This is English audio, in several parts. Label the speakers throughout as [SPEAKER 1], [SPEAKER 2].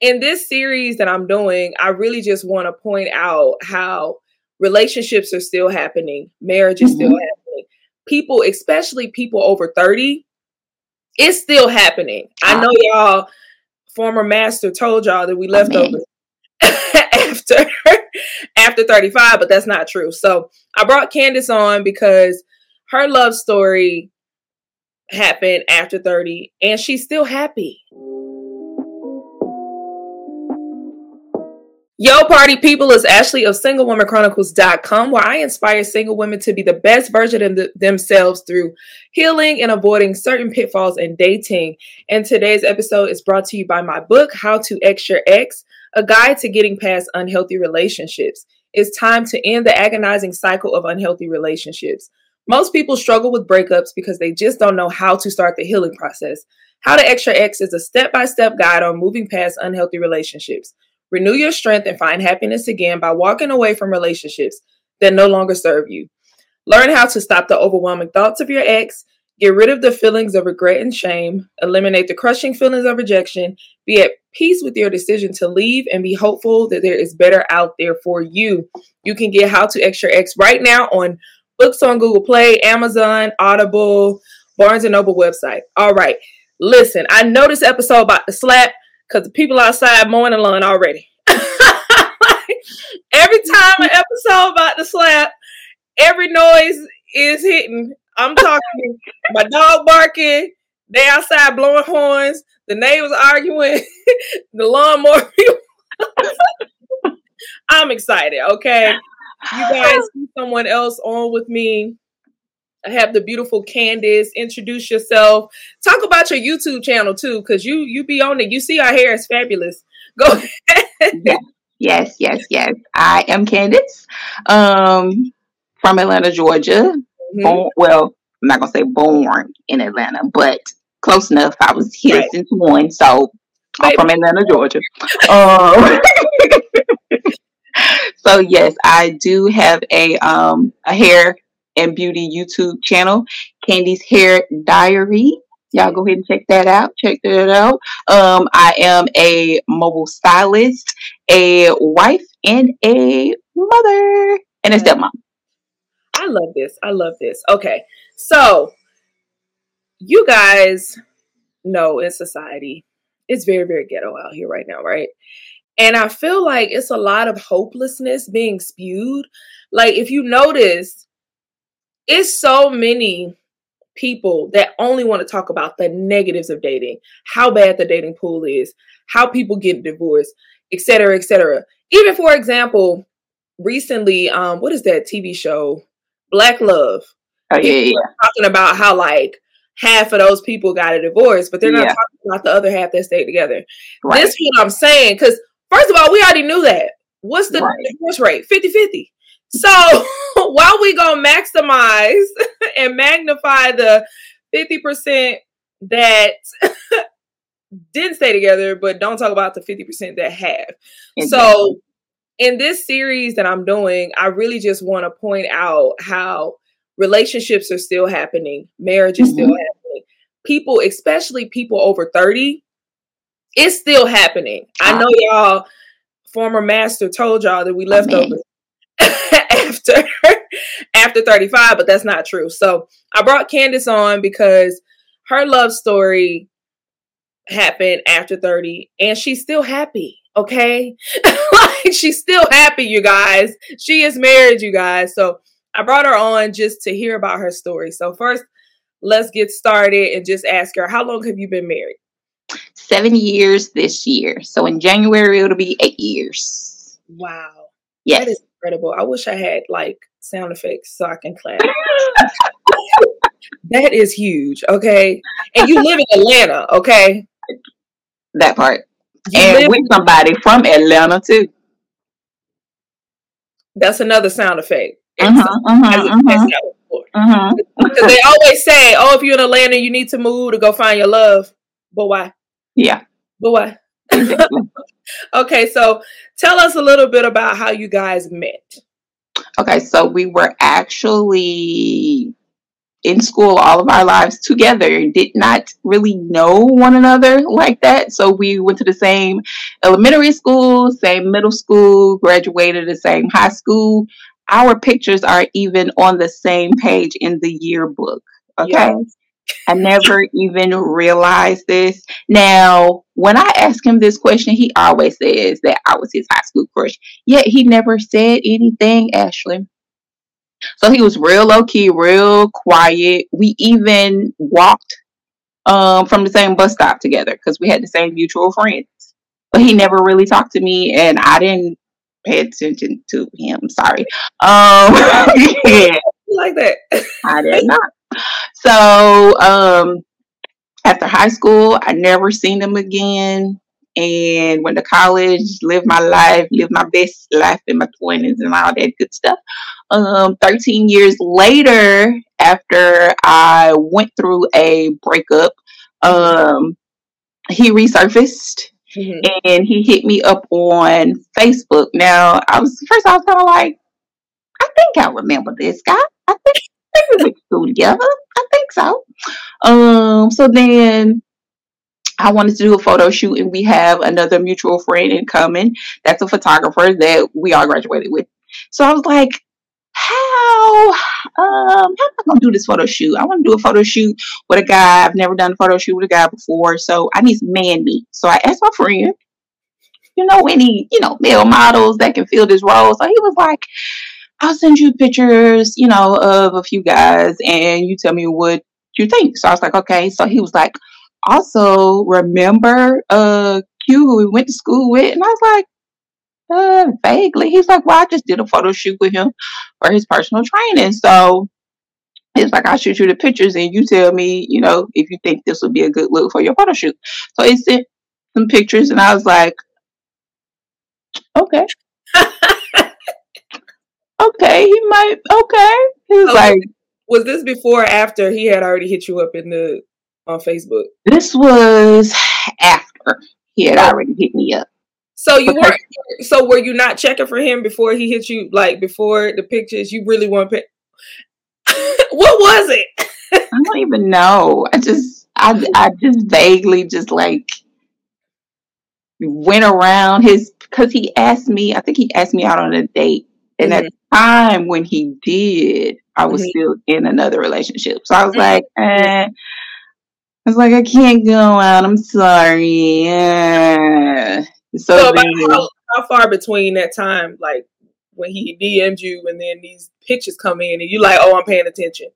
[SPEAKER 1] In this series that I'm doing, I really just want to point out how relationships are still happening, marriage is still mm-hmm. happening. People, especially people over 30, it's still happening. I ah. know y'all former master told y'all that we left over after after 35, but that's not true. So I brought Candace on because her love story happened after 30 and she's still happy. Yo, party people, it's Ashley of SingleWomanChronicles.com, where I inspire single women to be the best version of th- themselves through healing and avoiding certain pitfalls in dating. And today's episode is brought to you by my book, How to X Your Ex, a guide to getting past unhealthy relationships. It's time to end the agonizing cycle of unhealthy relationships. Most people struggle with breakups because they just don't know how to start the healing process. How to X Your Ex is a step by step guide on moving past unhealthy relationships. Renew your strength and find happiness again by walking away from relationships that no longer serve you. Learn how to stop the overwhelming thoughts of your ex, get rid of the feelings of regret and shame, eliminate the crushing feelings of rejection, be at peace with your decision to leave, and be hopeful that there is better out there for you. You can get How to X Your Ex right now on books on Google Play, Amazon, Audible, Barnes and Noble website. All right. Listen, I know this episode about the slap because the people outside mowing the lawn already. every time an episode about to slap, every noise is hitting. I'm talking my dog barking, they outside blowing horns, the neighbors arguing, the lawnmower I'm excited, okay? You guys see someone else on with me. I have the beautiful Candace. Introduce yourself. Talk about your YouTube channel too, because you you be on it. You see our hair is fabulous. Go ahead.
[SPEAKER 2] Yes, yes, yes, yes. I am Candace, um, from Atlanta, Georgia. Mm-hmm. Born, well, I'm not gonna say born in Atlanta, but close enough. I was here right. since one, so I'm from Atlanta, Georgia. um, so yes, I do have a um a hair and beauty YouTube channel, Candy's Hair Diary. Y'all go ahead and check that out. Check that out. Um, I am a mobile stylist, a wife, and a mother, and a stepmom.
[SPEAKER 1] I love this. I love this. Okay, so you guys know in society, it's very, very ghetto out here right now, right? And I feel like it's a lot of hopelessness being spewed. Like, if you notice, it's so many people that only want to talk about the negatives of dating, how bad the dating pool is, how people get divorced, etc., etc. Even for example, recently, um, what is that TV show? Black Love.
[SPEAKER 2] Oh yeah, yeah.
[SPEAKER 1] Talking about how like half of those people got a divorce, but they're not yeah. talking about the other half that stayed together. Right. This is what I'm saying. Because first of all, we already knew that. What's the right. divorce rate? 50-50. So while we gonna maximize and magnify the 50% that didn't stay together, but don't talk about the 50% that have. Exactly. So in this series that I'm doing, I really just want to point out how relationships are still happening, marriage is mm-hmm. still happening. People, especially people over 30, it's still happening. I know y'all former master told y'all that we left over after after 35, but that's not true. So I brought Candace on because her love story happened after 30 and she's still happy. Okay. like she's still happy, you guys. She is married, you guys. So I brought her on just to hear about her story. So first, let's get started and just ask her, how long have you been married?
[SPEAKER 2] Seven years this year. So in January, it'll be eight years.
[SPEAKER 1] Wow.
[SPEAKER 2] Yes
[SPEAKER 1] incredible. I wish I had like sound effects so I can clap. that is huge. Okay. And you live in Atlanta, okay?
[SPEAKER 2] That part. You and with somebody from Atlanta too.
[SPEAKER 1] That's another sound effect. Uh-huh, uh-huh, uh-huh. uh-huh. Because they always say, "Oh, if you're in Atlanta, you need to move to go find your love." But why?
[SPEAKER 2] Yeah.
[SPEAKER 1] But why? okay, so tell us a little bit about how you guys met.
[SPEAKER 2] Okay, so we were actually in school all of our lives together, did not really know one another like that. So we went to the same elementary school, same middle school, graduated the same high school. Our pictures are even on the same page in the yearbook. Okay. Yes. I never even realized this. Now, when I ask him this question, he always says that I was his high school crush. Yet he never said anything, Ashley. So he was real low key, real quiet. We even walked um, from the same bus stop together because we had the same mutual friends. But he never really talked to me, and I didn't pay attention to him. Sorry. Um,
[SPEAKER 1] yeah. like that.
[SPEAKER 2] I did not. So um, after high school, I never seen him again and went to college, lived my life, lived my best life in my 20s and all that good stuff. Um, 13 years later, after I went through a breakup, um, he resurfaced mm-hmm. and he hit me up on Facebook. Now, I was first, I was kind of like, I think I remember this guy. I think, We school together. I think so. Um, so then I wanted to do a photo shoot, and we have another mutual friend in common that's a photographer that we all graduated with. So I was like, how um how am I gonna do this photo shoot? I want to do a photo shoot with a guy. I've never done a photo shoot with a guy before, so I need some man meat. So I asked my friend, you know, any you know male models that can fill this role. So he was like, I'll send you pictures, you know, of a few guys, and you tell me what you think. So I was like, okay. So he was like, also remember uh Q who we went to school with? And I was like, uh, vaguely. He's like, well, I just did a photo shoot with him for his personal training. So it's like, I'll shoot you the pictures and you tell me, you know, if you think this would be a good look for your photo shoot. So he sent some pictures and I was like, okay. Okay, he might, okay. He was okay. like,
[SPEAKER 1] was this before or after he had already hit you up in the on Facebook?
[SPEAKER 2] This was after he had already hit me up.
[SPEAKER 1] So you weren't. So were you not checking for him before he hit you? Like before the pictures, you really want to pick. what was it?
[SPEAKER 2] I don't even know. I just, I, I just vaguely just like went around his because he asked me. I think he asked me out on a date, and mm-hmm. at time when he did, I was mm-hmm. still in another relationship. So I was mm-hmm. like, eh. I was like, I can't go out. I'm sorry. Yeah.
[SPEAKER 1] So, so how, how, far between that time, like when he DM'd you and then these pictures come in and you like, oh, I'm paying attention?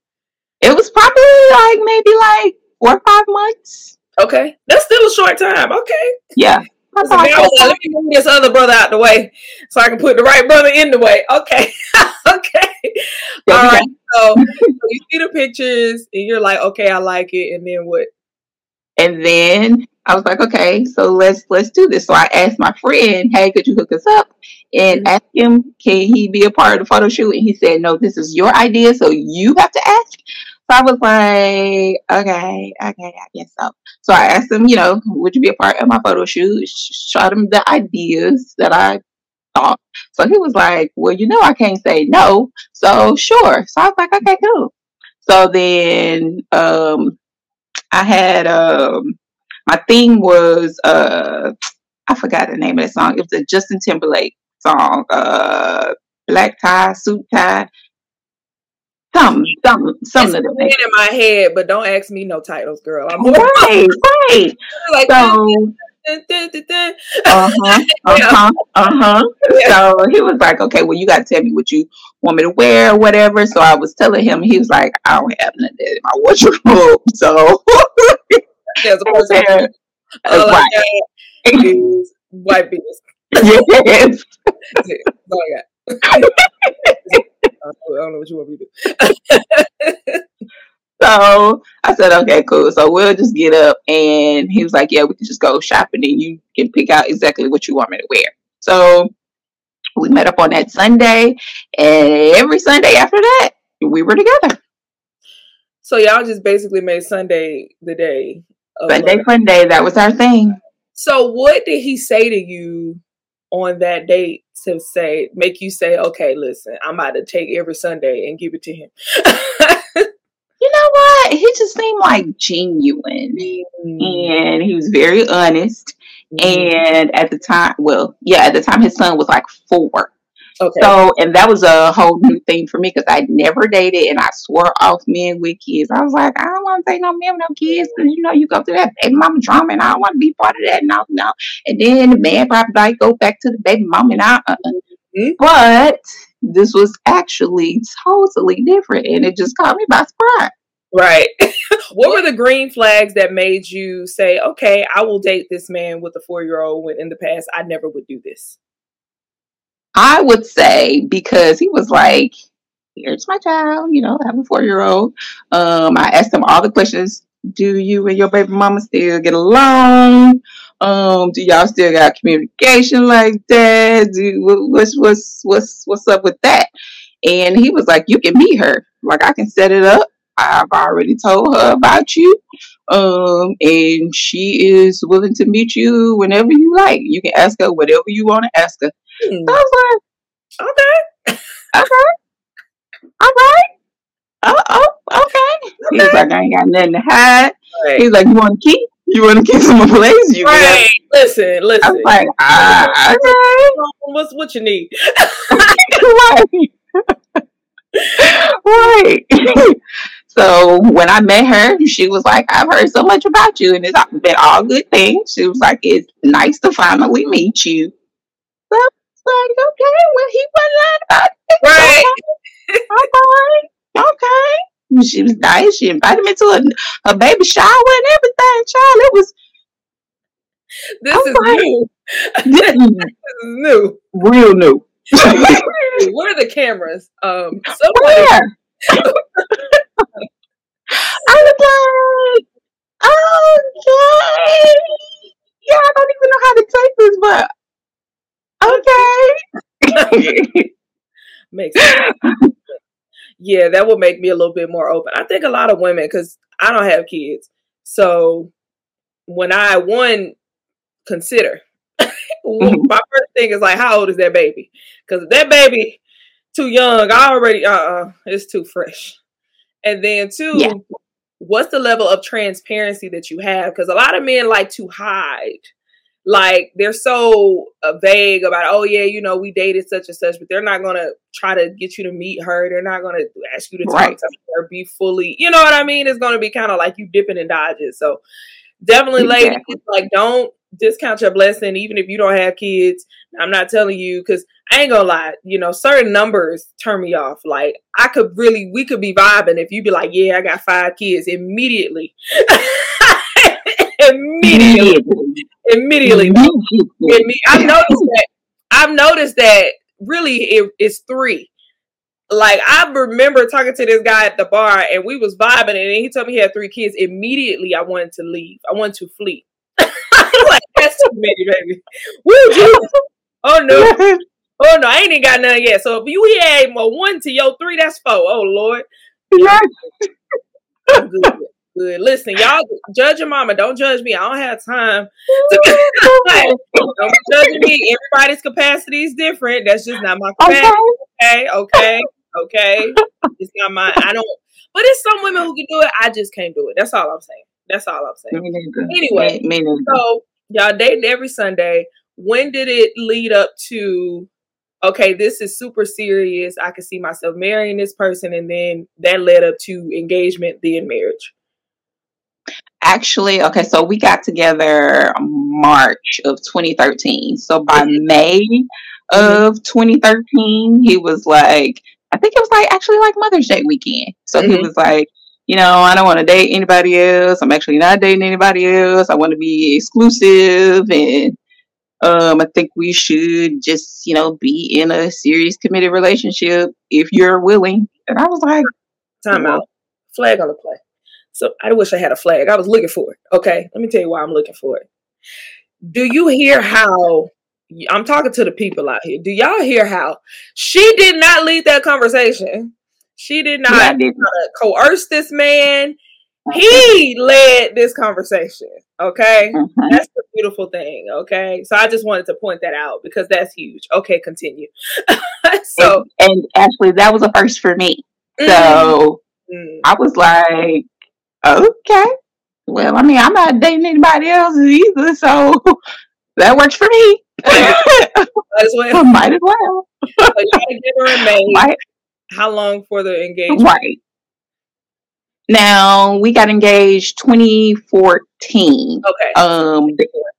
[SPEAKER 2] It was probably like maybe like four or five months.
[SPEAKER 1] Okay. That's still a short time. Okay.
[SPEAKER 2] Yeah.
[SPEAKER 1] So let me move this other brother out the way so I can put the right brother in the way. Okay. okay. All right. So, so you see the pictures and you're like, okay, I like it. And then what?
[SPEAKER 2] And then I was like, okay, so let's let's do this. So I asked my friend, hey, could you hook us up? And mm-hmm. ask him, can he be a part of the photo shoot? And he said, no, this is your idea, so you have to ask. I was like, okay, okay, I guess so. So I asked him, you know, would you be a part of my photo shoot? Showed him the ideas that I thought. So he was like, well, you know, I can't say no. So sure. So I was like, okay, cool. So then um, I had um my theme was uh I forgot the name of the song. It was a Justin Timberlake song. Uh black tie, suit tie. Something, something, something.
[SPEAKER 1] It's in my head, but don't ask me no titles, girl. I'm
[SPEAKER 2] right, right. like, so, uh-huh, uh-huh, uh-huh. So he was like, okay, well, you got to tell me what you want me to wear or whatever. So I was telling him, he was like, I don't have nothing in my wardrobe. So
[SPEAKER 1] there's a person. Oh, white. white beers.
[SPEAKER 2] Yes.
[SPEAKER 1] oh, yeah. I don't know what you want me to do.
[SPEAKER 2] so I said, okay, cool. So we'll just get up. And he was like, yeah, we can just go shopping and you can pick out exactly what you want me to wear. So we met up on that Sunday. And every Sunday after that, we were together.
[SPEAKER 1] So y'all just basically made Sunday the day.
[SPEAKER 2] Sunday fun day. That was our thing.
[SPEAKER 1] So what did he say to you on that date to say make you say, okay, listen, I'm about to take every Sunday and give it to him?
[SPEAKER 2] you know what? He just seemed like genuine. Mm. And he was very honest. Mm. And at the time, well, yeah, at the time his son was like four. Okay. So, and that was a whole new thing for me because I never dated and I swore off men with kids. I was like, I don't want to date no men with no kids because, you know, you go through that baby mama drama and I don't want to be part of that. No, no. And then the man probably like go back to the baby mama and I, uh, mm-hmm. but this was actually totally different and it just caught me by surprise.
[SPEAKER 1] Right. what were the green flags that made you say, okay, I will date this man with a four year old when in the past I never would do this?
[SPEAKER 2] I would say because he was like, here's my child, you know, I have a four year old. Um, I asked him all the questions. Do you and your baby mama still get along? Um, do y'all still got communication like that? Do what's what's what's what's up with that? And he was like, You can meet her. Like I can set it up. I've already told her about you. Um, and she is willing to meet you whenever you like. You can ask her whatever you want to ask her. Hmm. I was like, okay, okay, all right. Oh, oh, okay. okay. He's like, I ain't got nothing to hide. Right. He's like, you want to keep? You want to keep some place? You
[SPEAKER 1] right. Listen, listen. I was like, ah, okay. What's what you need?
[SPEAKER 2] right. right. so when I met her, she was like, I've heard so much about you, and it's been all good things. She was like, it's nice to finally meet you. So like, okay, well, he wasn't lying about it. Right. Okay. okay. She was nice. She invited me to a, a baby shower and everything, child. It was.
[SPEAKER 1] This is like, new. this is new.
[SPEAKER 2] Real new.
[SPEAKER 1] Where are the cameras? Um, somebody. Where?
[SPEAKER 2] I was like, okay. Yeah, I don't even know how to take this, but Okay.
[SPEAKER 1] Makes sense. yeah, that would make me a little bit more open. I think a lot of women, because I don't have kids, so when I one consider, mm-hmm. my first thing is like, how old is that baby? Because if that baby too young, I already uh uh it's too fresh. And then two, yeah. what's the level of transparency that you have? Because a lot of men like to hide like they're so uh, vague about oh yeah you know we dated such and such but they're not gonna try to get you to meet her. They're not gonna ask you to talk right. to her be fully you know what i mean? It's gonna be kind of like you dipping and dodging. So definitely exactly. ladies like don't discount your blessing even if you don't have kids. I'm not telling you because i ain't gonna lie you know certain numbers turn me off. Like i could really we could be vibing if you be like yeah i got five kids immediately immediately immediately. I've noticed that. I've noticed that really it, it's three. Like I remember talking to this guy at the bar and we was vibing and he told me he had three kids. Immediately I wanted to leave. I wanted to flee. like that's too many, baby. Woo, Jesus. Oh no. Oh no, I ain't even got none yet. So if you had a one to your three, that's four. Oh Lord. Yes. I'm good good. Listen, y'all judge your mama. Don't judge me. I don't have time. To, don't judge me. Everybody's capacity is different. That's just not my capacity. Okay, okay, okay. It's not my. I don't. But it's some women who can do it. I just can't do it. That's all I'm saying. That's all I'm saying. Anyway, me, me so y'all dating every Sunday. When did it lead up to? Okay, this is super serious. I can see myself marrying this person, and then that led up to engagement, then marriage
[SPEAKER 2] actually okay so we got together march of 2013 so by may mm-hmm. of 2013 he was like i think it was like actually like mother's day weekend so mm-hmm. he was like you know i don't want to date anybody else i'm actually not dating anybody else i want to be exclusive and um, I think we should just, you know, be in a serious committed relationship if you're willing. And I was like,
[SPEAKER 1] time out. Flag on the play. So I wish I had a flag. I was looking for it. Okay, let me tell you why I'm looking for it. Do you hear how I'm talking to the people out here? Do y'all hear how she did not lead that conversation? She did not yeah, coerce this man. He led this conversation. Okay. Mm-hmm. That's the beautiful thing. Okay. So I just wanted to point that out because that's huge. Okay, continue.
[SPEAKER 2] so and, and, actually that was a first for me. So mm-hmm. I was like, okay. Well, I mean, I'm not dating anybody else either, so that works for me. might as well. Might as well. so you gotta
[SPEAKER 1] give her a May. How long for the engagement?
[SPEAKER 2] Right. Now we got engaged 2014.
[SPEAKER 1] Okay.
[SPEAKER 2] Um,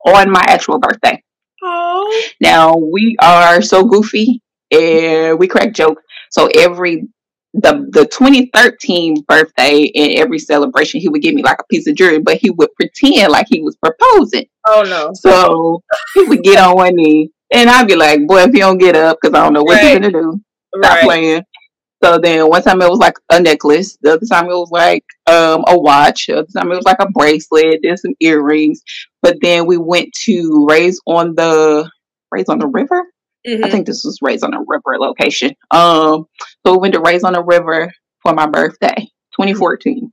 [SPEAKER 2] on my actual birthday. Oh. Now we are so goofy and we crack jokes. So every the the 2013 birthday and every celebration, he would give me like a piece of jewelry, but he would pretend like he was proposing.
[SPEAKER 1] Oh no!
[SPEAKER 2] So he would get on one knee, and I'd be like, "Boy, if you don't get up, because I don't know what right. you're gonna do, stop right. playing." So then one time it was like a necklace. The other time it was like um, a watch. The other time it was like a bracelet. There's some earrings. But then we went to Ray's on the Ray's on the River. Mm-hmm. I think this was Ray's on a River location. Um, so we went to Ray's on a River for my birthday, 2014,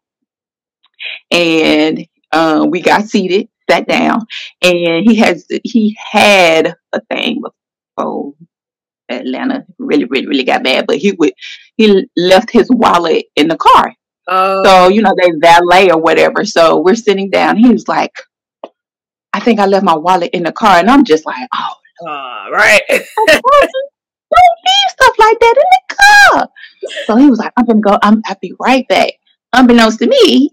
[SPEAKER 2] and uh, we got seated, sat down, and he has he had a thing before Atlanta really, really, really got bad. But he would he left his wallet in the car. Uh, so you know they valet or whatever. So we're sitting down. He was like, "I think I left my wallet in the car," and I'm just like, "Oh,
[SPEAKER 1] uh, right."
[SPEAKER 2] Don't leave stuff like that in the car. So he was like, "I'm gonna go. I'm. I'll be right back." Unbeknownst to me,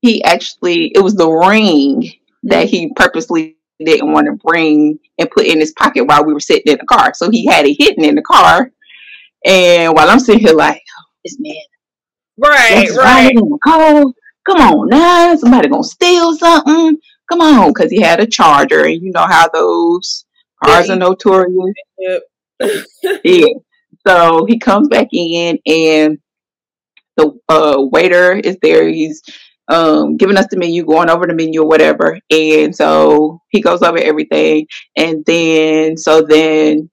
[SPEAKER 2] he actually it was the ring that he purposely didn't want to bring and put in his pocket while we were sitting in the car. So he had it hidden in the car. And while I'm sitting here like, oh, this man.
[SPEAKER 1] Right, right. In the
[SPEAKER 2] car. Come on now. Somebody gonna steal something. Come on, because he had a charger and you know how those yeah, are notorious. Yep. yeah. So he comes back in and the uh, waiter is there. He's um, giving us the menu, going over the menu or whatever. And so he goes over everything. And then, so then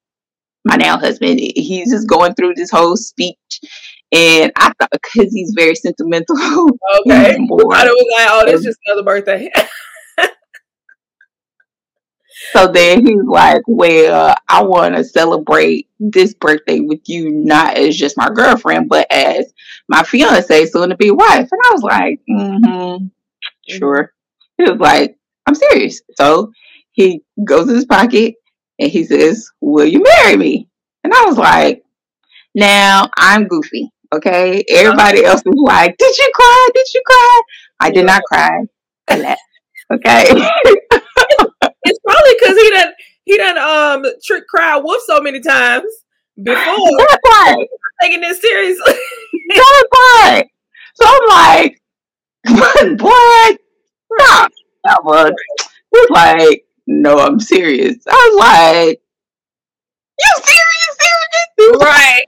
[SPEAKER 2] my now husband, he's just going through this whole speech. And I thought, because he's very sentimental.
[SPEAKER 1] Okay. I was like, oh, this is just another birthday.
[SPEAKER 2] So then he's like, Well, I want to celebrate this birthday with you, not as just my girlfriend, but as my fiance, soon to be wife. And I was like, mm-hmm, Sure. He was like, I'm serious. So he goes in his pocket and he says, Will you marry me? And I was like, Now I'm goofy. Okay. Everybody else is like, Did you cry? Did you cry? I did not cry. I laughed. Okay.
[SPEAKER 1] it's probably because he done he done um trick crowd wolf so many times before.
[SPEAKER 2] That part.
[SPEAKER 1] Taking this seriously.
[SPEAKER 2] that part. So I'm like, boy, stop. That was, was like, no, I'm serious. I was like, you serious? Serious?
[SPEAKER 1] Right.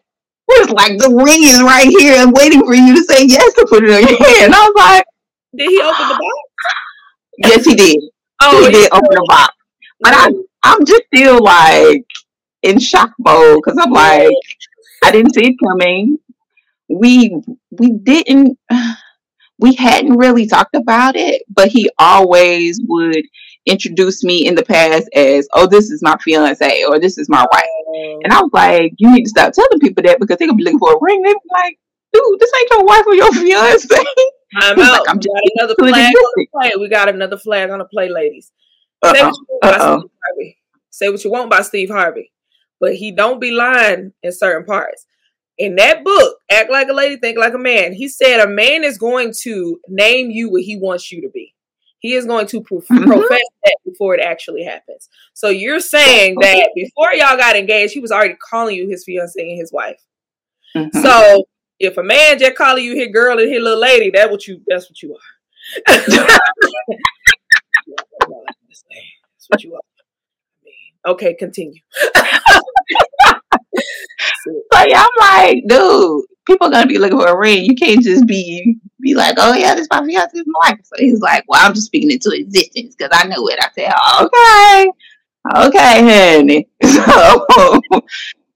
[SPEAKER 2] It was like the ring is right here and waiting for you to say yes to put it on your hand. I was like,
[SPEAKER 1] did he open the box?
[SPEAKER 2] Yes, he did. Oh, he did open the box. But I, I'm just still like in shock mode because I'm like, I didn't see it coming. We we didn't we hadn't really talked about it, but he always would introduce me in the past as, oh, this is my fiance or this is my wife. Oh. And I was like, you need to stop telling people that because they're gonna be looking for a ring. They're like, dude, this ain't your wife or your fiance.
[SPEAKER 1] I'm out. Like, I'm just got another flag on the play. We got another flag on the play, ladies. Say what, Say what you want about Steve Harvey, but he don't be lying in certain parts. In that book, Act Like a Lady, Think Like a Man, he said a man is going to name you what he wants you to be. He is going to mm-hmm. profess that before it actually happens. So you're saying that before y'all got engaged, he was already calling you his fiance and his wife. Mm-hmm. So if a man just calling you his girl and his little lady, that what you that's what you are. that's what you are. okay, continue.
[SPEAKER 2] so yeah, I'm like, dude, people are gonna be looking for a ring. You can't just be be like, "Oh yeah, this my fiance, this my wife." So he's like, "Well, I'm just speaking into existence because I know it." I said, "Okay, okay, honey." So,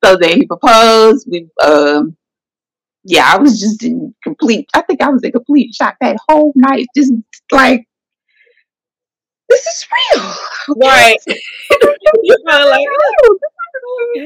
[SPEAKER 2] so then he proposed. We, um, yeah, I was just in complete. I think I was in complete shock that whole night. Just like this is real,
[SPEAKER 1] right? You're kind of like, oh,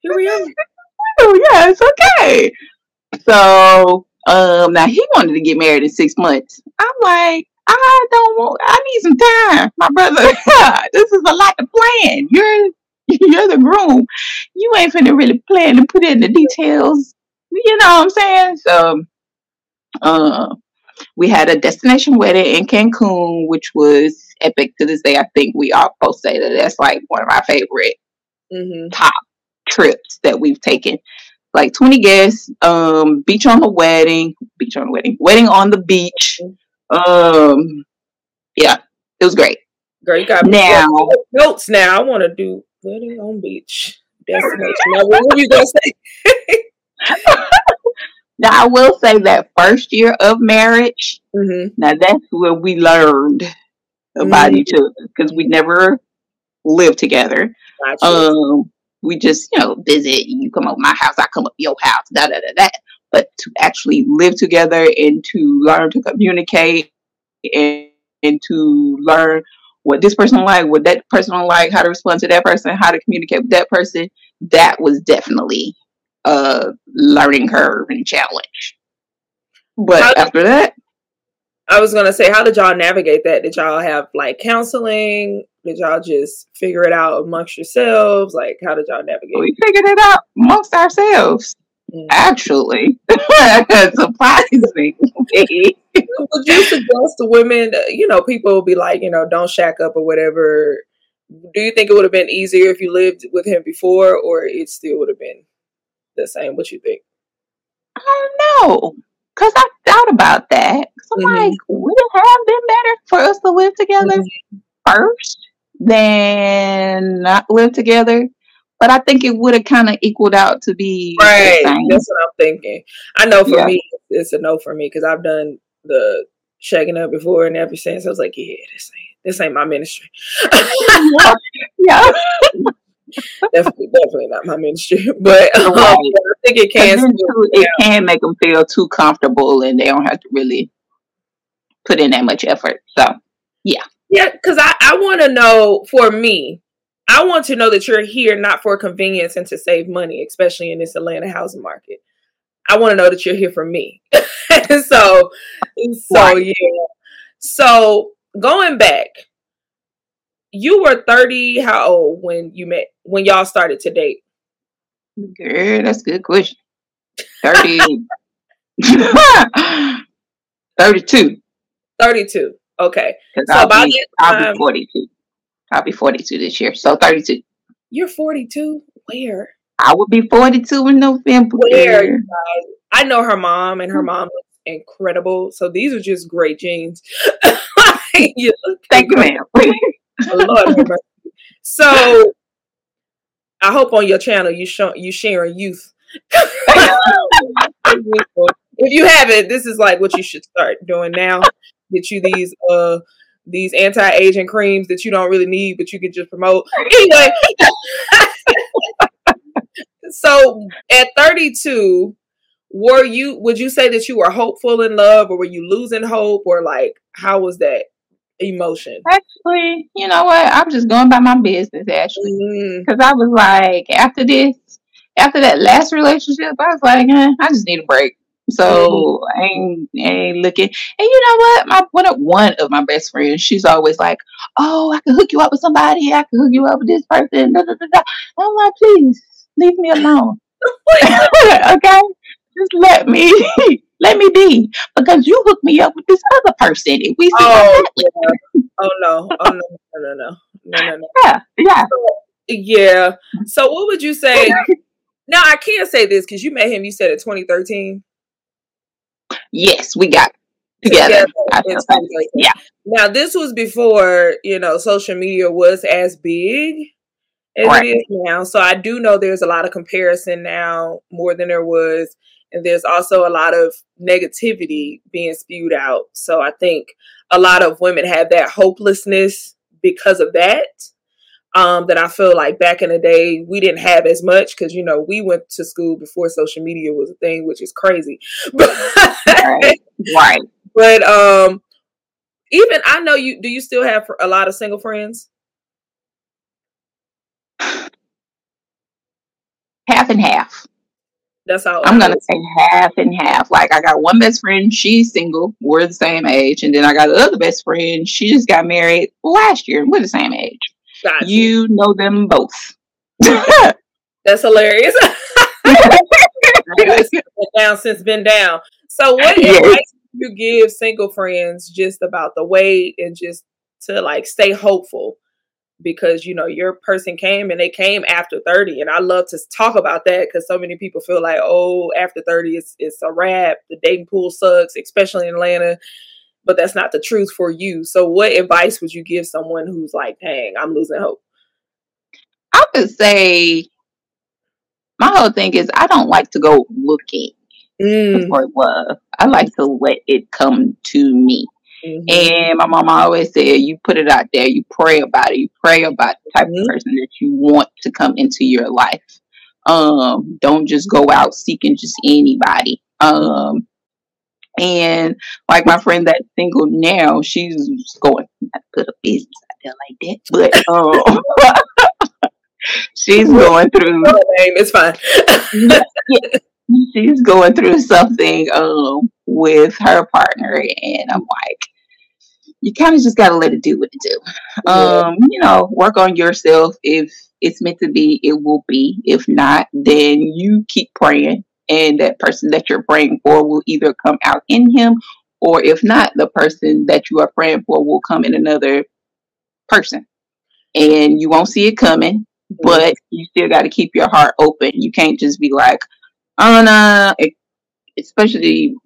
[SPEAKER 1] Here we are.
[SPEAKER 2] oh, yeah, it's okay. So, um, now he wanted to get married in six months. I'm like, I don't want, I need some time, my brother. this is a lot to plan. You're, you're the groom. You ain't finna really plan and put in the details. You know what I'm saying? So, uh, we had a destination wedding in Cancun, which was epic to this day. I think we all both say that that's like one of my favorite mm-hmm. top trips that we've taken. Like 20 guests, um, beach on the wedding, beach on the wedding, wedding on the beach. Um, yeah, it was great.
[SPEAKER 1] Girl, you got now notes now. I want to do wedding on beach destination. now, what were you gonna say?
[SPEAKER 2] now, I will say that first year of marriage. Mm-hmm. Now that's where we learned about mm-hmm. each other because we never lived together. Gotcha. Um, we just, you know, visit. You come over my house, I come up your house, da da da da. But to actually live together and to learn to communicate and, and to learn what this person like, what that person like, how to respond to that person, how to communicate with that person, that was definitely a learning curve and challenge. But how after that,
[SPEAKER 1] I was gonna say, how did y'all navigate that? Did y'all have like counseling? Did y'all just figure it out amongst yourselves? Like, how did y'all navigate?
[SPEAKER 2] We figured it out amongst ourselves. Mm. Actually, surprisingly.
[SPEAKER 1] Would you suggest to women? You know, people will be like, you know, don't shack up or whatever. Do you think it would have been easier if you lived with him before, or it still would have been the same? What you think?
[SPEAKER 2] I don't know. Cause I thought about that. Cause I'm mm-hmm. like, would it have been better for us to live together mm-hmm. first than not live together? But I think it would have kind of equaled out to be
[SPEAKER 1] right. That's what I'm thinking. I know for yeah. me, it's a no for me because I've done the shagging up before, and ever since I was like, yeah, this ain't this ain't my ministry.
[SPEAKER 2] yeah. yeah.
[SPEAKER 1] definitely, definitely not my ministry, but um, right. I think it can.
[SPEAKER 2] Too, it can make them feel too comfortable, and they don't have to really put in that much effort. So, yeah,
[SPEAKER 1] yeah, because I I want to know for me. I want to know that you're here not for convenience and to save money, especially in this Atlanta housing market. I want to know that you're here for me. so, so yeah. So going back, you were 30 how old when you met when y'all started to date
[SPEAKER 2] girl that's a good question 30 32
[SPEAKER 1] 32 okay. So
[SPEAKER 2] I'll by be, I'll be 42 I'll be 42 this year. So 32
[SPEAKER 1] you're 42 where?
[SPEAKER 2] I would be 42 in November
[SPEAKER 1] where I know her mom and her mm. mom looks incredible. So these are just great jeans.
[SPEAKER 2] you Thank you, ma'am.
[SPEAKER 1] Lord so I hope on your channel you show you sharing youth. if you haven't, this is like what you should start doing now. Get you these uh these anti-aging creams that you don't really need, but you can just promote. Anyway. so at 32, were you would you say that you were hopeful in love or were you losing hope or like how was that? emotion?
[SPEAKER 2] Actually, you know what? I'm just going by my business actually, because mm. I was like, after this, after that last relationship, I was like, eh, I just need a break. So mm. I ain't, ain't looking. And you know what? My one of one of my best friends, she's always like, "Oh, I can hook you up with somebody. I can hook you up with this person." Da, da, da. I'm like, please leave me alone. okay, just let me let me be because you hooked me up with this other person and we
[SPEAKER 1] oh, yeah. oh no oh no no no no no no no
[SPEAKER 2] yeah yeah
[SPEAKER 1] so, yeah so what would you say now i can't say this because you met him you said in 2013
[SPEAKER 2] yes we got together, together yeah
[SPEAKER 1] now this was before you know social media was as big as right. it is now so i do know there's a lot of comparison now more than there was and there's also a lot of negativity being spewed out. So I think a lot of women have that hopelessness because of that. Um, that I feel like back in the day we didn't have as much because you know we went to school before social media was a thing, which is crazy.
[SPEAKER 2] right. right.
[SPEAKER 1] But um, even I know you. Do you still have a lot of single friends?
[SPEAKER 2] Half and half.
[SPEAKER 1] That's how
[SPEAKER 2] I'm gonna say half and half. Like I got one best friend, she's single, we're the same age, and then I got the other best friend, she just got married last year, we're the same age. Gotcha. You know them both.
[SPEAKER 1] That's hilarious. been down since been down. So what yes. advice you give single friends just about the weight and just to like stay hopeful? because you know your person came and they came after 30 and i love to talk about that because so many people feel like oh after 30 it's, it's a wrap the dating pool sucks especially in atlanta but that's not the truth for you so what advice would you give someone who's like dang i'm losing hope
[SPEAKER 2] i would say my whole thing is i don't like to go looking mm. for love i like to let it come to me Mm-hmm. And my mama always said, you put it out there, you pray about it, you pray about the type mm-hmm. of person that you want to come into your life. Um, don't just go out seeking just anybody. Um, and like my friend that's single now, she's going to put a business out there like that, but um, she's going through.
[SPEAKER 1] It's fine.
[SPEAKER 2] she's going through something um with her partner, and I'm like, you kind of just got to let it do what it do. Um, you know, work on yourself. If it's meant to be, it will be. If not, then you keep praying, and that person that you're praying for will either come out in him, or if not, the person that you are praying for will come in another person, and you won't see it coming. But you still got to keep your heart open. You can't just be like, oh no, especially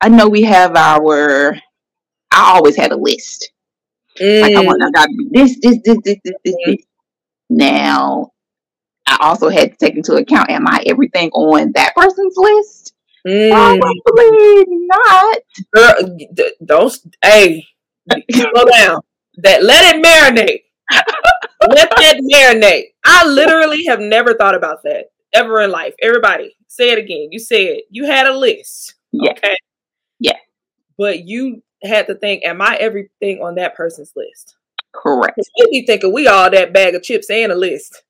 [SPEAKER 2] I know we have our I always had a list. Mm. Like I want I gotta be this, this, this, this, this, this, this. Now I also had to take into account am I everything on that person's list? Mm. Probably not.
[SPEAKER 1] Girl, don't hey slow down. That let it marinate. let that marinate. I literally have never thought about that ever in life. Everybody, say it again. You said you had a list.
[SPEAKER 2] Yes. Okay. Yeah.
[SPEAKER 1] But you had to think, am I everything on that person's list?
[SPEAKER 2] Correct.
[SPEAKER 1] You be thinking we all that bag of chips and a list.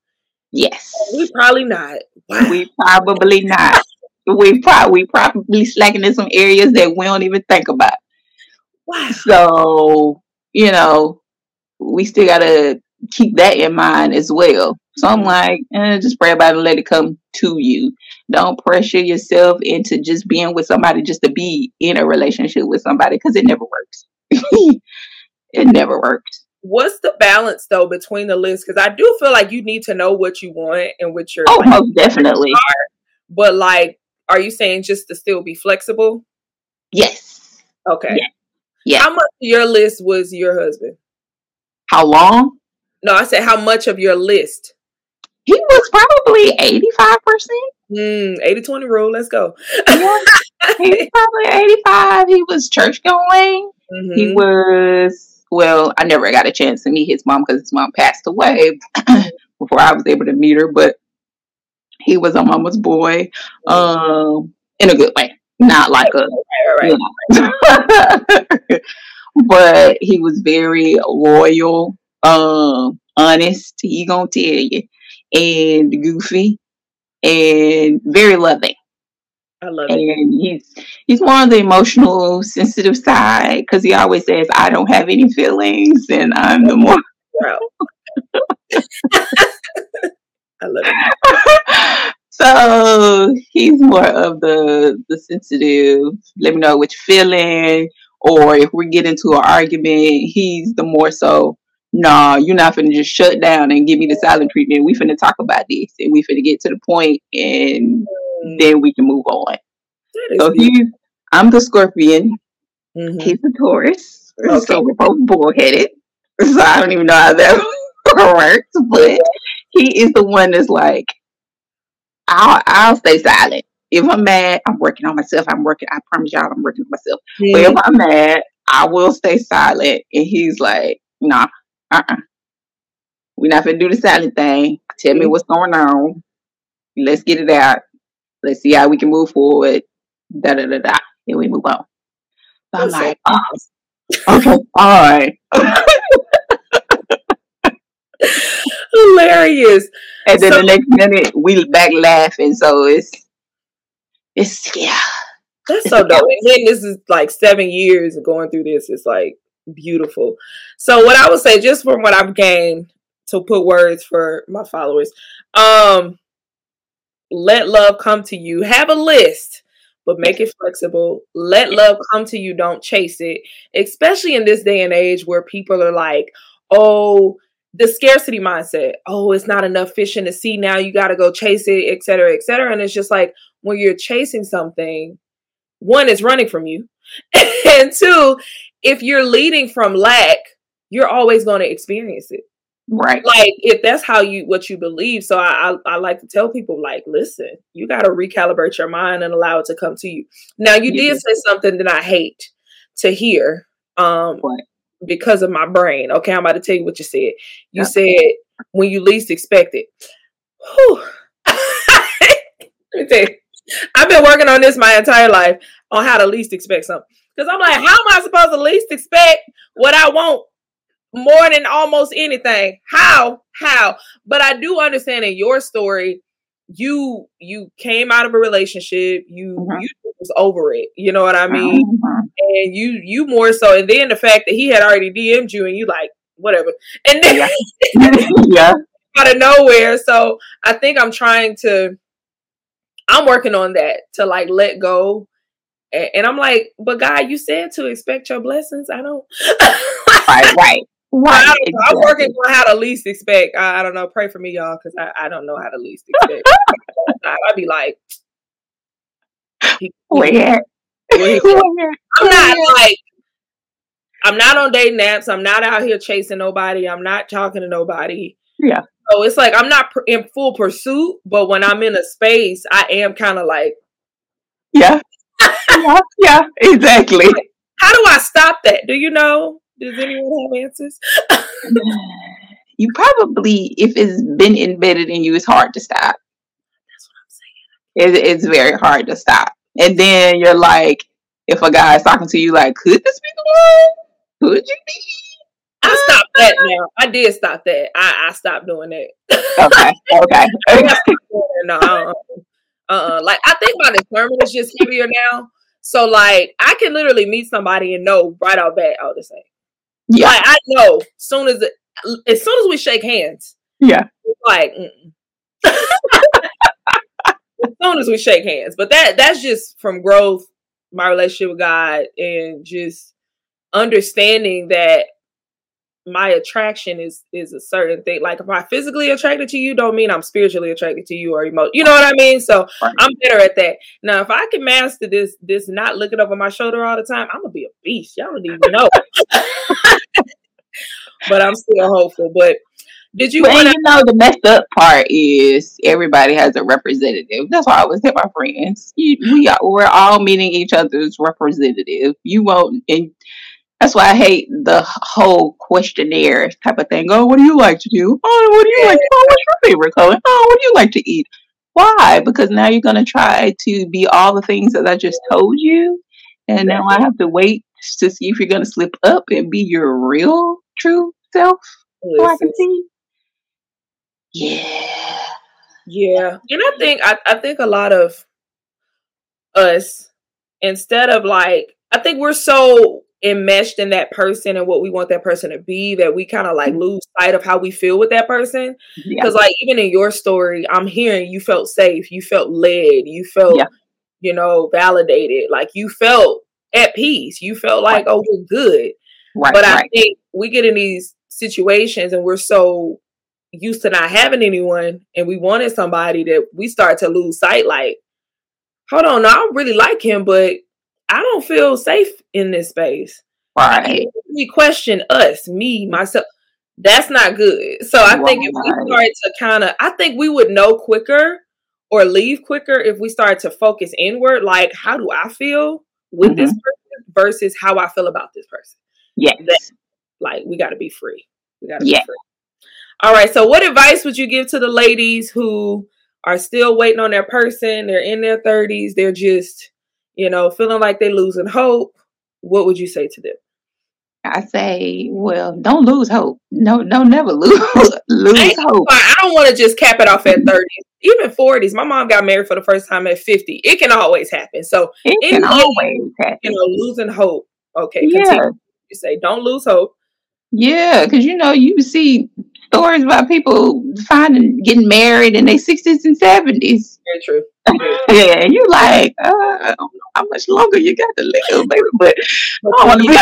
[SPEAKER 2] Yes.
[SPEAKER 1] We probably not.
[SPEAKER 2] Wow. We probably not. we probably we probably slacking in some areas that we don't even think about. Wow. So, you know, we still gotta keep that in mind as well. So I'm like, eh, just pray about it and let it come to you. Don't pressure yourself into just being with somebody just to be in a relationship with somebody because it never works. it never works.
[SPEAKER 1] What's the balance though between the list? Because I do feel like you need to know what you want and what your
[SPEAKER 2] oh most definitely. Are.
[SPEAKER 1] But like, are you saying just to still be flexible?
[SPEAKER 2] Yes.
[SPEAKER 1] Okay.
[SPEAKER 2] Yeah. yeah.
[SPEAKER 1] How much of your list was your husband?
[SPEAKER 2] How long?
[SPEAKER 1] No, I said how much of your list
[SPEAKER 2] he was probably 85%.
[SPEAKER 1] Mm, 80 20 rule. Let's go.
[SPEAKER 2] yeah, he's probably 85. He was church going. Mm-hmm. He was, well, I never got a chance to meet his mom because his mom passed away before I was able to meet her. But he was a mama's boy um, in a good way, not like a. Right, right, you know. but he was very loyal, um, honest. He gonna tell you and goofy and very loving.
[SPEAKER 1] I love
[SPEAKER 2] and
[SPEAKER 1] it.
[SPEAKER 2] He's he's more on the emotional, sensitive side because he always says, "I don't have any feelings," and I'm the more.
[SPEAKER 1] I love it.
[SPEAKER 2] so he's more of the the sensitive. Let me know what you're feeling, or if we get into an argument, he's the more so. Nah, you're not finna just shut down and give me the silent treatment. We finna talk about this, and we finna get to the point, and. Then we can move on. So he's. I'm the Scorpion. Mm-hmm. He's the Taurus. Okay. So we're both bullheaded. So I don't even know how that works, but he is the one that's like, I'll I'll stay silent. If I'm mad, I'm working on myself. I'm working. I promise y'all, I'm working on myself. Mm-hmm. But if I'm mad, I will stay silent. And he's like, Nah, uh, uh-uh. we're not gonna do the silent thing. Tell me mm-hmm. what's going on. Let's get it out. Let's see how we can move forward. Da da da da. And we move on. So I'm like, oh, okay, all right.
[SPEAKER 1] hilarious.
[SPEAKER 2] And then so, the next minute we back laughing. So it's it's yeah.
[SPEAKER 1] That's so dope. And then this is like seven years of going through this. It's like beautiful. So what I would say, just from what I've gained to put words for my followers, um, let love come to you. Have a list, but make it flexible. Let love come to you. Don't chase it. Especially in this day and age where people are like, oh, the scarcity mindset. Oh, it's not enough fish in the sea now. You got to go chase it, et cetera, et cetera. And it's just like when you're chasing something, one is running from you. and two, if you're leading from lack, you're always going to experience it.
[SPEAKER 2] Right.
[SPEAKER 1] Like if that's how you what you believe. So I, I, I like to tell people like, listen, you got to recalibrate your mind and allow it to come to you. Now you did say something that I hate to hear. Um, what? because of my brain. Okay, I'm about to tell you what you said. You said when you least expect it. Whew. Let me tell you. I've been working on this my entire life on how to least expect something. Because I'm like, how am I supposed to least expect what I want more than almost anything? How? How? But I do understand in your story, you you came out of a relationship, you mm-hmm. you was over it. You know what I mean? Mm-hmm. And you you more so, and then the fact that he had already DM'd you, and you like whatever, and then yeah, yeah. out of nowhere. So I think I'm trying to. I'm working on that to like let go. And, and I'm like, but God, you said to expect your blessings. I don't.
[SPEAKER 2] right, right.
[SPEAKER 1] Right. I exactly. I'm working on how to least expect. I, I, don't know. Pray for me, y'all, because I, I don't know how to least expect. I, would be like,
[SPEAKER 2] where?
[SPEAKER 1] I'm not like I'm not on dating apps. I'm not out here chasing nobody. I'm not talking to nobody.
[SPEAKER 2] Yeah.
[SPEAKER 1] So it's like I'm not in full pursuit, but when I'm in a space, I am kind of like,
[SPEAKER 2] yeah, yeah, yeah, exactly.
[SPEAKER 1] How do I stop that? Do you know? Does anyone have answers?
[SPEAKER 2] you probably, if it's been embedded in you, it's hard to stop. That's what I'm saying. It, it's very hard to stop. And then you're like, if a guy is talking to you, like, could this be the one? Could you be?
[SPEAKER 1] I stopped that now. I did stop that. I, I stopped doing that.
[SPEAKER 2] Okay. Okay.
[SPEAKER 1] no, uh-uh. uh-uh. Like I think my discernment is just heavier now. So like I can literally meet somebody and know right off bat, oh, the same. Yeah. Like I know soon as it, as soon as we shake hands.
[SPEAKER 2] Yeah.
[SPEAKER 1] like as soon as we shake hands. But that that's just from growth, my relationship with God, and just understanding that my attraction is is a certain thing. Like if I physically attracted to you, don't mean I'm spiritually attracted to you or emotional. You know what I mean? So right. I'm better at that. Now, if I can master this, this not looking over my shoulder all the time, I'm gonna be a beast. Y'all don't even know. but I'm still hopeful. But did you?
[SPEAKER 2] Well, you know, the messed up part is everybody has a representative. That's why I always tell my friends, you, we are, we're all meeting each other's representative. You won't, and that's why I hate the whole questionnaire type of thing. Oh, what do you like to do? Oh, what do you like? Oh, what's your favorite color? Oh, what do you like to eat? Why? Because now you're gonna try to be all the things that I just told you, and now I have to wait to see if you're gonna slip up and be your real, true self. So I can see yeah.
[SPEAKER 1] Yeah. And I think I, I think a lot of us, instead of like I think we're so enmeshed in that person and what we want that person to be that we kind of like mm-hmm. lose sight of how we feel with that person. Because yeah. like even in your story, I'm hearing you felt safe, you felt led, you felt yeah. you know, validated. Like you felt at peace. You felt like, oh, we're good. Right, but I right. think we get in these situations and we're so used to not having anyone and we wanted somebody that we start to lose sight like, hold on, no, I really like him, but I don't feel safe in this space. Right. We question us, me, myself. That's not good. So I right. think if we start to kind of, I think we would know quicker or leave quicker if we start to focus inward. Like, how do I feel with mm-hmm. this person versus how I feel about this person?
[SPEAKER 2] Yes. That,
[SPEAKER 1] like, we got to be free. We got to yes. be free. All right. So, what advice would you give to the ladies who are still waiting on their person? They're in their 30s. They're just, you know, feeling like they're losing hope. What would you say to them?
[SPEAKER 2] I say, well, don't lose hope. No, no, never lose lose hope.
[SPEAKER 1] I don't want to just cap it off at 30s, even 40s. My mom got married for the first time at 50. It can always happen. So
[SPEAKER 2] it can always happen.
[SPEAKER 1] You know, losing hope. Okay, continue. Yeah. You say, don't lose hope.
[SPEAKER 2] Yeah, because you know, you see stories about people finding getting married in their sixties and seventies.
[SPEAKER 1] Very true.
[SPEAKER 2] yeah, and you like, uh, I don't know how much longer you got to live, baby, but I want to be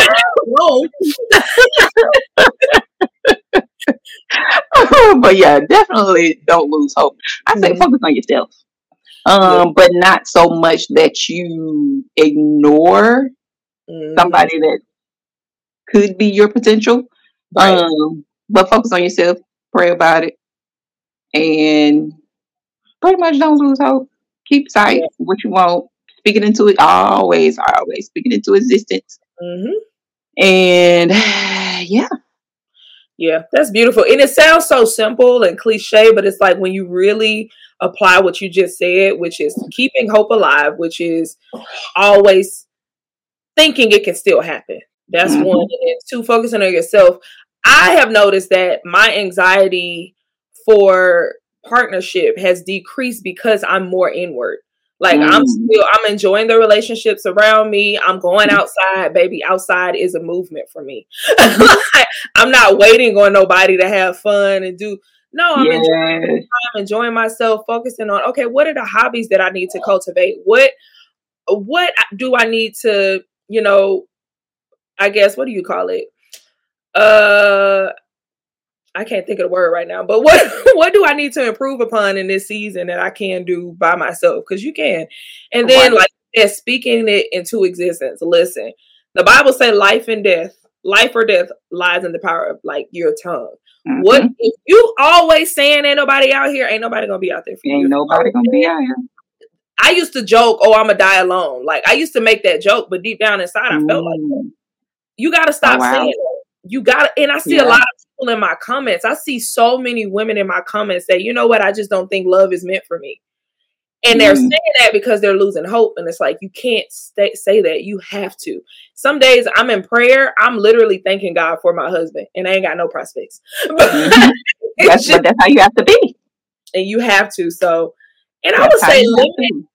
[SPEAKER 2] but yeah, definitely don't lose hope. I say mm-hmm. focus on yourself. Um, but not so much that you ignore mm-hmm. somebody that could be your potential. Right. Um, but focus on yourself, pray about it, and pretty much don't lose hope. Keep sight yeah. what you want, speak it into it always, always speaking into existence. Mm-hmm. And yeah.
[SPEAKER 1] Yeah, that's beautiful. And it sounds so simple and cliche, but it's like when you really apply what you just said, which is keeping hope alive, which is always thinking it can still happen. That's mm-hmm. one. And two, focusing on yourself. I have noticed that my anxiety for partnership has decreased because I'm more inward. Like mm. I'm still I'm enjoying the relationships around me. I'm going outside, baby. Outside is a movement for me. I'm not waiting on nobody to have fun and do no, I'm yes. enjoying I'm enjoying myself, focusing on okay, what are the hobbies that I need to cultivate? What what do I need to, you know, I guess what do you call it? uh I can't think of the word right now, but what what do I need to improve upon in this season that I can do by myself? Because you can, and then like yeah, speaking it into existence. Listen, the Bible say life and death, life or death lies in the power of like your tongue. Mm-hmm. What if you always saying ain't nobody out here? Ain't nobody gonna be out there for
[SPEAKER 2] ain't you. Ain't nobody gonna be out here.
[SPEAKER 1] I used to joke, "Oh, I'm gonna die alone." Like I used to make that joke, but deep down inside, I felt like mm. You got to stop oh, wow. saying that you got to, and I see yeah. a lot of people in my comments. I see so many women in my comments say, you know what, I just don't think love is meant for me. And they're mm. saying that because they're losing hope. And it's like, you can't stay, say that. You have to. Some days I'm in prayer. I'm literally thanking God for my husband, and I ain't got no prospects.
[SPEAKER 2] mm-hmm. that's, just, that's how you have to be.
[SPEAKER 1] And you have to. So, and that's I would say, limit,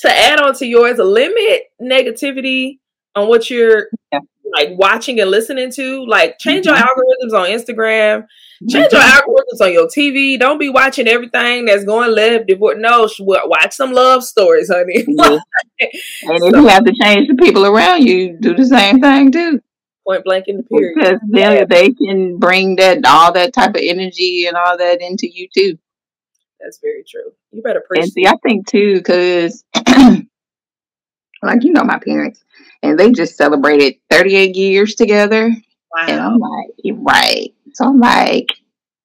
[SPEAKER 1] to add on to yours, limit negativity on what you're yeah like watching and listening to. Like change mm-hmm. your algorithms on Instagram, change your mm-hmm. algorithms on your TV. Don't be watching everything that's going left. No, watch some love stories, honey.
[SPEAKER 2] Mm-hmm. and if so, you have to change the people around you, do the same thing too.
[SPEAKER 1] Point blank in the period.
[SPEAKER 2] Because then yeah. they can bring that all that type of energy and all that into you too.
[SPEAKER 1] That's very true. You better appreciate.
[SPEAKER 2] And see, I think too, because like you know, my parents and they just celebrated 38 years together. Wow. And I'm like, right. So I'm like,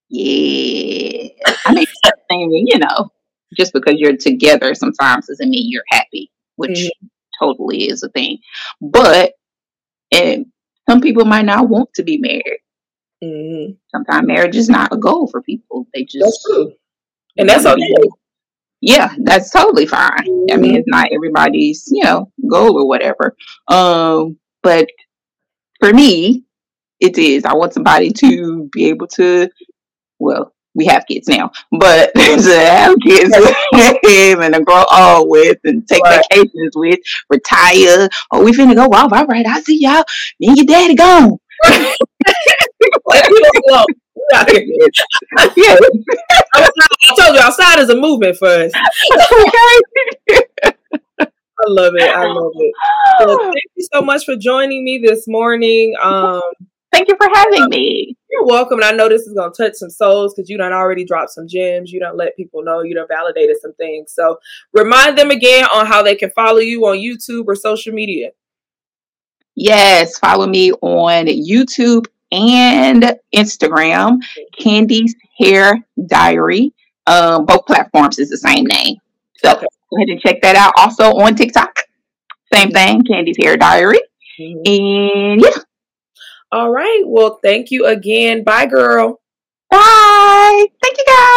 [SPEAKER 2] yeah. I mean, you know, just because you're together sometimes doesn't mean you're happy, which mm-hmm. totally is a thing. But and some people might not want to be married. Mm-hmm. Sometimes marriage is not a goal for people. They just
[SPEAKER 1] that's true, and that's okay
[SPEAKER 2] yeah, that's totally fine. Mm-hmm. I mean, it's not everybody's, you know, goal or whatever. Um, but for me, it is. I want somebody to be able to, well, we have kids now, but to have kids with him and to grow old with and take right. vacations with, retire. Oh, we finna go off. All right, I see y'all. Me and your daddy gone.
[SPEAKER 1] yeah. I told you outside is a movement for us. Okay. I love it. I love it. Well, thank you so much for joining me this morning. Um,
[SPEAKER 2] thank you for having me.
[SPEAKER 1] You're welcome. And I know this is going to touch some souls because you done already dropped some gems. You don't let people know. You done validated some things. So remind them again on how they can follow you on YouTube or social media.
[SPEAKER 2] Yes, follow me on YouTube and Instagram, Candy's Hair Diary. Um, both platforms is the same name. So okay. go ahead and check that out. Also on TikTok, same thing, Candy's Hair Diary. Mm-hmm. And yeah.
[SPEAKER 1] All right. Well, thank you again. Bye, girl.
[SPEAKER 2] Bye. Thank you, guys.